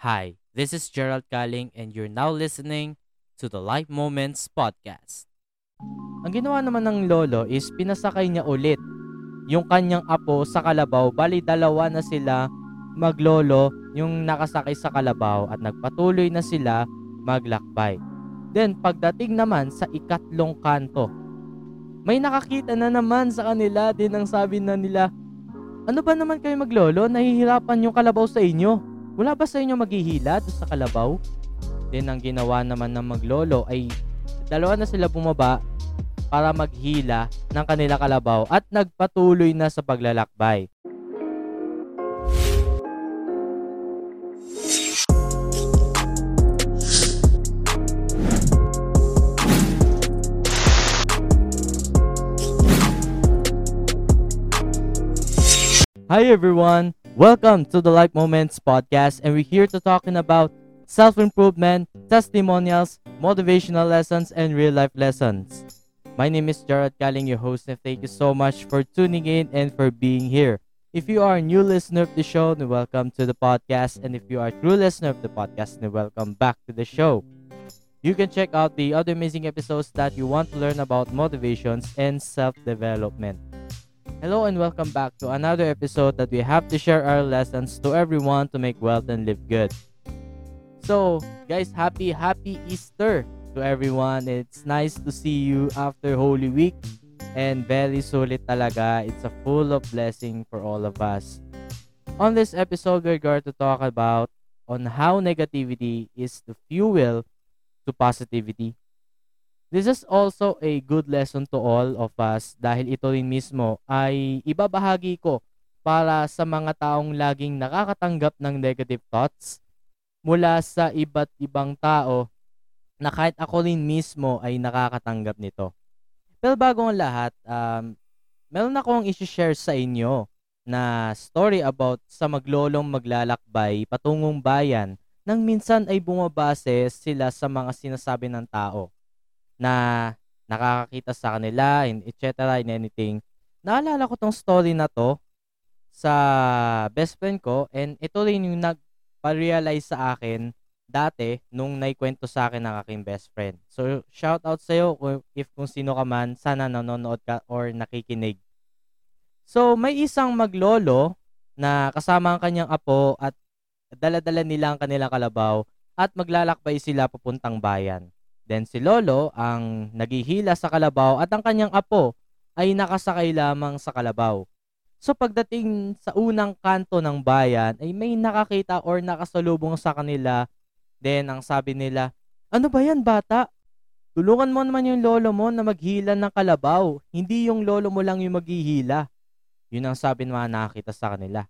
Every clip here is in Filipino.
Hi, this is Gerald Kaling and you're now listening to the Life Moments Podcast. Ang ginawa naman ng lolo is pinasakay niya ulit yung kanyang apo sa kalabaw. Bali, dalawa na sila maglolo yung nakasakay sa kalabaw at nagpatuloy na sila maglakbay. Then, pagdating naman sa ikatlong kanto, may nakakita na naman sa kanila din ang sabi na nila, ano ba naman kayo maglolo? Nahihirapan yung kalabaw sa inyo. Wala ba sa inyo maghihila doon sa kalabaw? Then ang ginawa naman ng maglolo ay dalawa na sila bumaba para maghila ng kanila kalabaw at nagpatuloy na sa paglalakbay. Hi everyone, welcome to the Life Moments podcast and we're here to talking about self-improvement, testimonials, motivational lessons, and real-life lessons. My name is Jared Kaling, your host, and thank you so much for tuning in and for being here. If you are a new listener of the show, then welcome to the podcast. And if you are a true listener of the podcast, then welcome back to the show. You can check out the other amazing episodes that you want to learn about motivations and self-development. Hello and welcome back to another episode that we have to share our lessons to everyone to make wealth and live good. So, guys, happy happy Easter to everyone. It's nice to see you after Holy Week and very sulit talaga. It's a full of blessing for all of us. On this episode, we're going to talk about on how negativity is the fuel to positivity. This is also a good lesson to all of us dahil ito rin mismo ay ibabahagi ko para sa mga taong laging nakakatanggap ng negative thoughts mula sa iba't ibang tao na kahit ako rin mismo ay nakakatanggap nito. Pero bago ang lahat, um, meron akong isi-share sa inyo na story about sa maglolong maglalakbay patungong bayan nang minsan ay bumabase sila sa mga sinasabi ng tao na nakakakita sa kanila, and etc. and anything. Naalala ko tong story na to sa best friend ko and ito rin yung nagpa-realize sa akin dati nung naikwento sa akin ng aking best friend. So, shout out sa iyo if kung sino ka man, sana nanonood ka or nakikinig. So, may isang maglolo na kasama ang kanyang apo at dala-dala nila ang kanilang kalabaw at maglalakbay sila papuntang bayan. Then si Lolo ang naghihila sa kalabaw at ang kanyang apo ay nakasakay lamang sa kalabaw. So pagdating sa unang kanto ng bayan ay may nakakita or nakasalubong sa kanila. Then ang sabi nila, ano ba yan bata? Tulungan mo naman yung lolo mo na maghila ng kalabaw. Hindi yung lolo mo lang yung maghihila. Yun ang sabi ng mga nakakita sa kanila.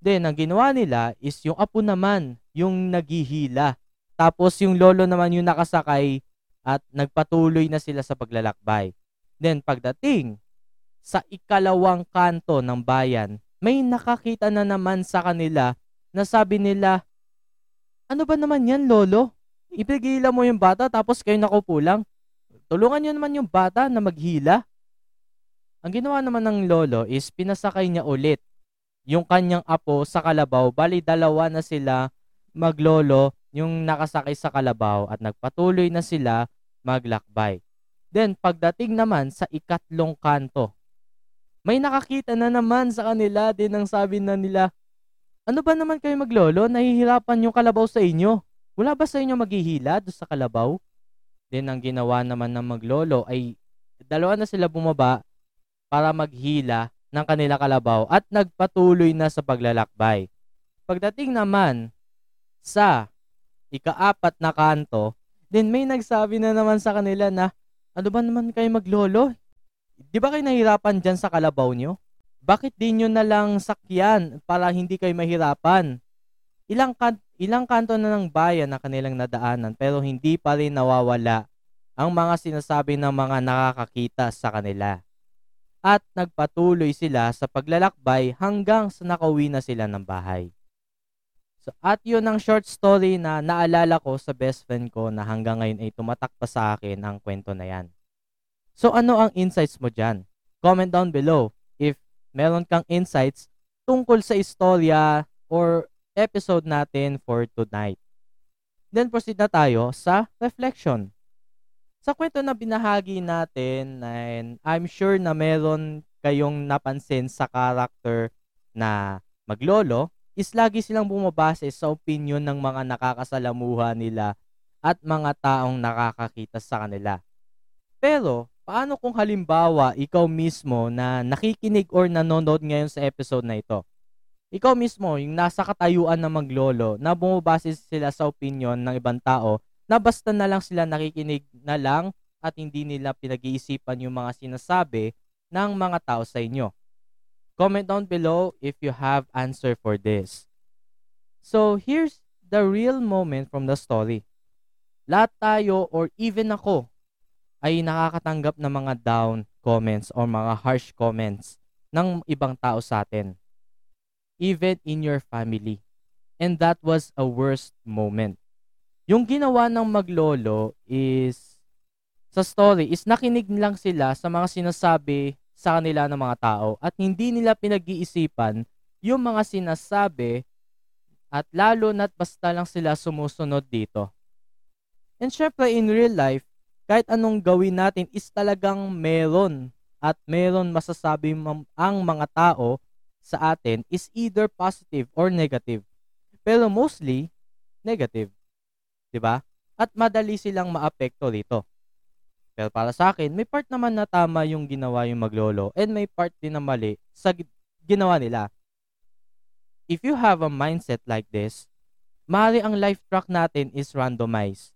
Then ang ginawa nila is yung apo naman yung naghihila. Tapos yung lolo naman yung nakasakay at nagpatuloy na sila sa paglalakbay. Then pagdating sa ikalawang kanto ng bayan, may nakakita na naman sa kanila na sabi nila, ano ba naman yan lolo? Ipigila mo yung bata tapos kayo nakaupo lang. Tulungan niyo naman yung bata na maghila. Ang ginawa naman ng lolo is pinasakay niya ulit yung kanyang apo sa kalabaw. Bali dalawa na sila maglolo yung nakasakay sa kalabaw at nagpatuloy na sila maglakbay. Then pagdating naman sa ikatlong kanto, may nakakita na naman sa kanila din ang sabi na nila, ano ba naman kayo maglolo? Nahihirapan yung kalabaw sa inyo. Wala ba sa inyo maghihila doon sa kalabaw? Then ang ginawa naman ng maglolo ay dalawa na sila bumaba para maghila ng kanila kalabaw at nagpatuloy na sa paglalakbay. Pagdating naman sa ikaapat na kanto, then may nagsabi na naman sa kanila na, ano ba naman kayo maglolo? Di ba kayo nahirapan dyan sa kalabaw nyo? Bakit di nyo na lang sakyan para hindi kayo mahirapan? Ilang, kan ilang kanto na ng bayan na kanilang nadaanan pero hindi pa rin nawawala ang mga sinasabi ng mga nakakakita sa kanila. At nagpatuloy sila sa paglalakbay hanggang sa nakauwi na sila ng bahay. So, at yun ang short story na naalala ko sa best friend ko na hanggang ngayon ay tumatak pa sa akin ang kwento na yan. So ano ang insights mo dyan? Comment down below if meron kang insights tungkol sa istorya or episode natin for tonight. Then proceed na tayo sa reflection. Sa kwento na binahagi natin, and I'm sure na meron kayong napansin sa character na maglolo, is lagi silang bumabase sa opinion ng mga nakakasalamuha nila at mga taong nakakakita sa kanila. Pero, paano kung halimbawa ikaw mismo na nakikinig or nanonood ngayon sa episode na ito? ikaw mismo, yung nasa katayuan ng maglolo, na bumabase sila sa opinion ng ibang tao, na basta na lang sila nakikinig na lang at hindi nila pinag-iisipan yung mga sinasabi ng mga tao sa inyo. Comment down below if you have answer for this. So, here's the real moment from the story. Lahat tayo or even ako ay nakakatanggap ng mga down comments or mga harsh comments ng ibang tao sa atin even in your family. And that was a worst moment. Yung ginawa ng maglolo is, sa story, is nakinig lang sila sa mga sinasabi sa kanila ng mga tao at hindi nila pinag-iisipan yung mga sinasabi at lalo na't basta lang sila sumusunod dito. And syempre in real life, kahit anong gawin natin is talagang meron at meron masasabi ang mga tao sa atin is either positive or negative. Pero mostly, negative. ba? At madali silang maapekto dito. Pero para sa akin, may part naman na tama yung ginawa yung maglolo and may part din na mali sa ginawa nila. If you have a mindset like this, maaari ang life track natin is randomized.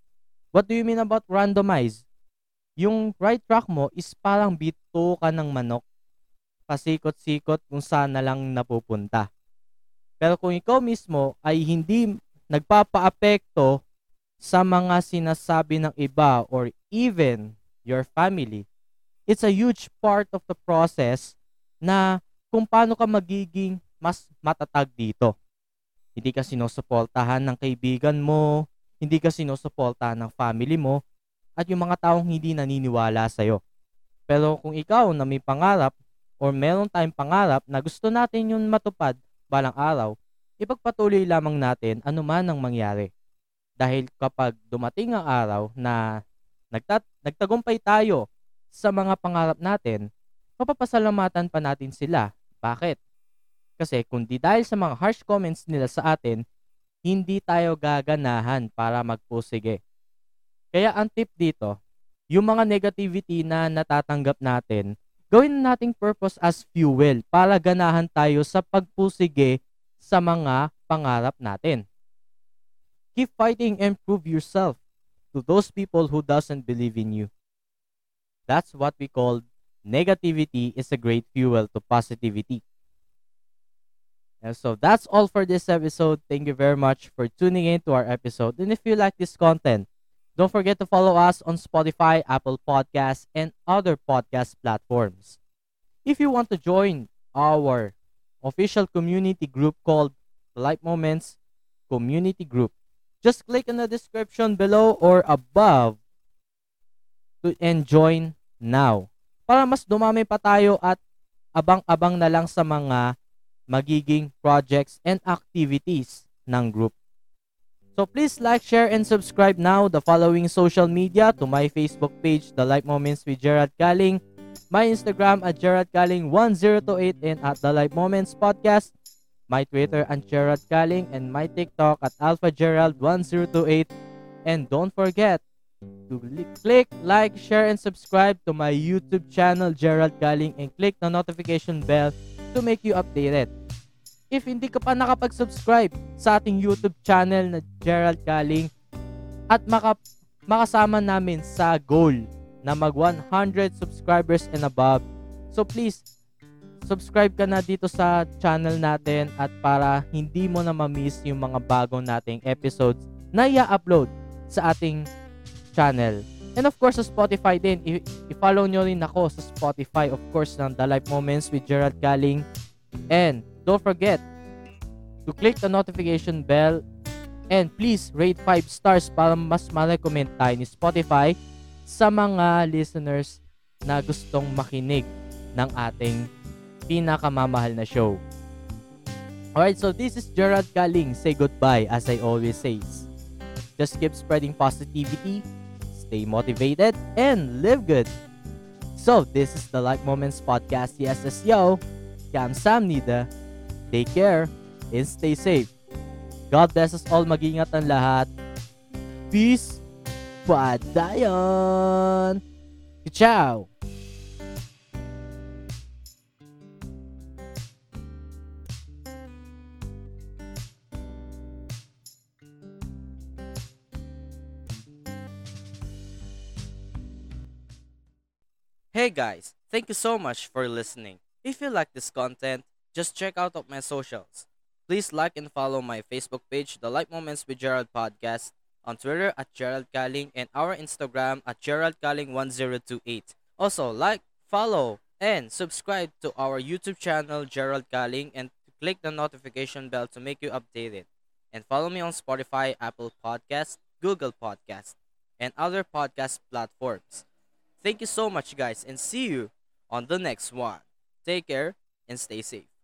What do you mean about randomized? Yung right track mo is parang bito ka ng manok pasikot-sikot kung saan na lang napupunta. Pero kung ikaw mismo ay hindi nagpapaapekto sa mga sinasabi ng iba or even your family, it's a huge part of the process na kung paano ka magiging mas matatag dito. Hindi ka sinusuportahan ng kaibigan mo, hindi ka sinusuportahan ng family mo, at yung mga taong hindi naniniwala sa'yo. Pero kung ikaw na may pangarap or meron tayong pangarap na gusto natin yung matupad balang araw, ipagpatuloy lamang natin anuman ang mangyari. Dahil kapag dumating ang araw na nagtat nagtagumpay tayo sa mga pangarap natin, mapapasalamatan pa natin sila. Bakit? Kasi kundi dahil sa mga harsh comments nila sa atin, hindi tayo gaganahan para magpusige. Kaya ang tip dito, yung mga negativity na natatanggap natin, gawin nating purpose as fuel para ganahan tayo sa pagpusige sa mga pangarap natin. Keep fighting and prove yourself to those people who doesn't believe in you. That's what we call negativity is a great fuel to positivity. And so that's all for this episode. Thank you very much for tuning in to our episode. And if you like this content, Don't forget to follow us on Spotify, Apple Podcasts, and other podcast platforms. If you want to join our official community group called Light Moments Community Group, just click in the description below or above to and join now. Para mas dumami pa tayo at abang-abang na lang sa mga magiging projects and activities ng group. So please like, share, and subscribe now the following social media to my Facebook page, The Life Moments with Gerard Galing, my Instagram at Gerard Galing1028 and at The Life Moments Podcast, my Twitter at Gerard Galing, and my TikTok at Alpha Gerald1028. And don't forget to click, like, share, and subscribe to my YouTube channel, Gerald Galing, and click the notification bell to make you updated if hindi ka pa nakapag-subscribe sa ating YouTube channel na Gerald Galing at maka, makasama namin sa goal na mag 100 subscribers and above. So please, subscribe ka na dito sa channel natin at para hindi mo na ma-miss yung mga bagong nating episodes na i-upload sa ating channel. And of course, sa Spotify din. I-follow nyo rin ako sa Spotify, of course, ng The Life Moments with Gerald Galing. And Don't forget to click the notification bell and please rate 5 stars para mas ma-recommend tayo ni Spotify sa mga listeners na gustong makinig ng ating pinakamamahal na show. Alright, so this is Gerald Galing. Say goodbye, as I always say. Just keep spreading positivity, stay motivated, and live good. So, this is the Like Moments Podcast. Yes, as yo. Kamsamnida. Take care and stay safe. God bless us all. Mag-ingat ang lahat. Peace. Padayon. Ciao. Hey guys, thank you so much for listening. If you like this content, just check out of my socials. Please like and follow my Facebook page, The Light Moments with Gerald Podcast, on Twitter at Gerald Kaling, and our Instagram at Gerald Kaling1028. Also, like, follow, and subscribe to our YouTube channel, Gerald Kaling, and click the notification bell to make you updated. And follow me on Spotify, Apple Podcasts, Google Podcasts, and other podcast platforms. Thank you so much, guys, and see you on the next one. Take care and stay safe.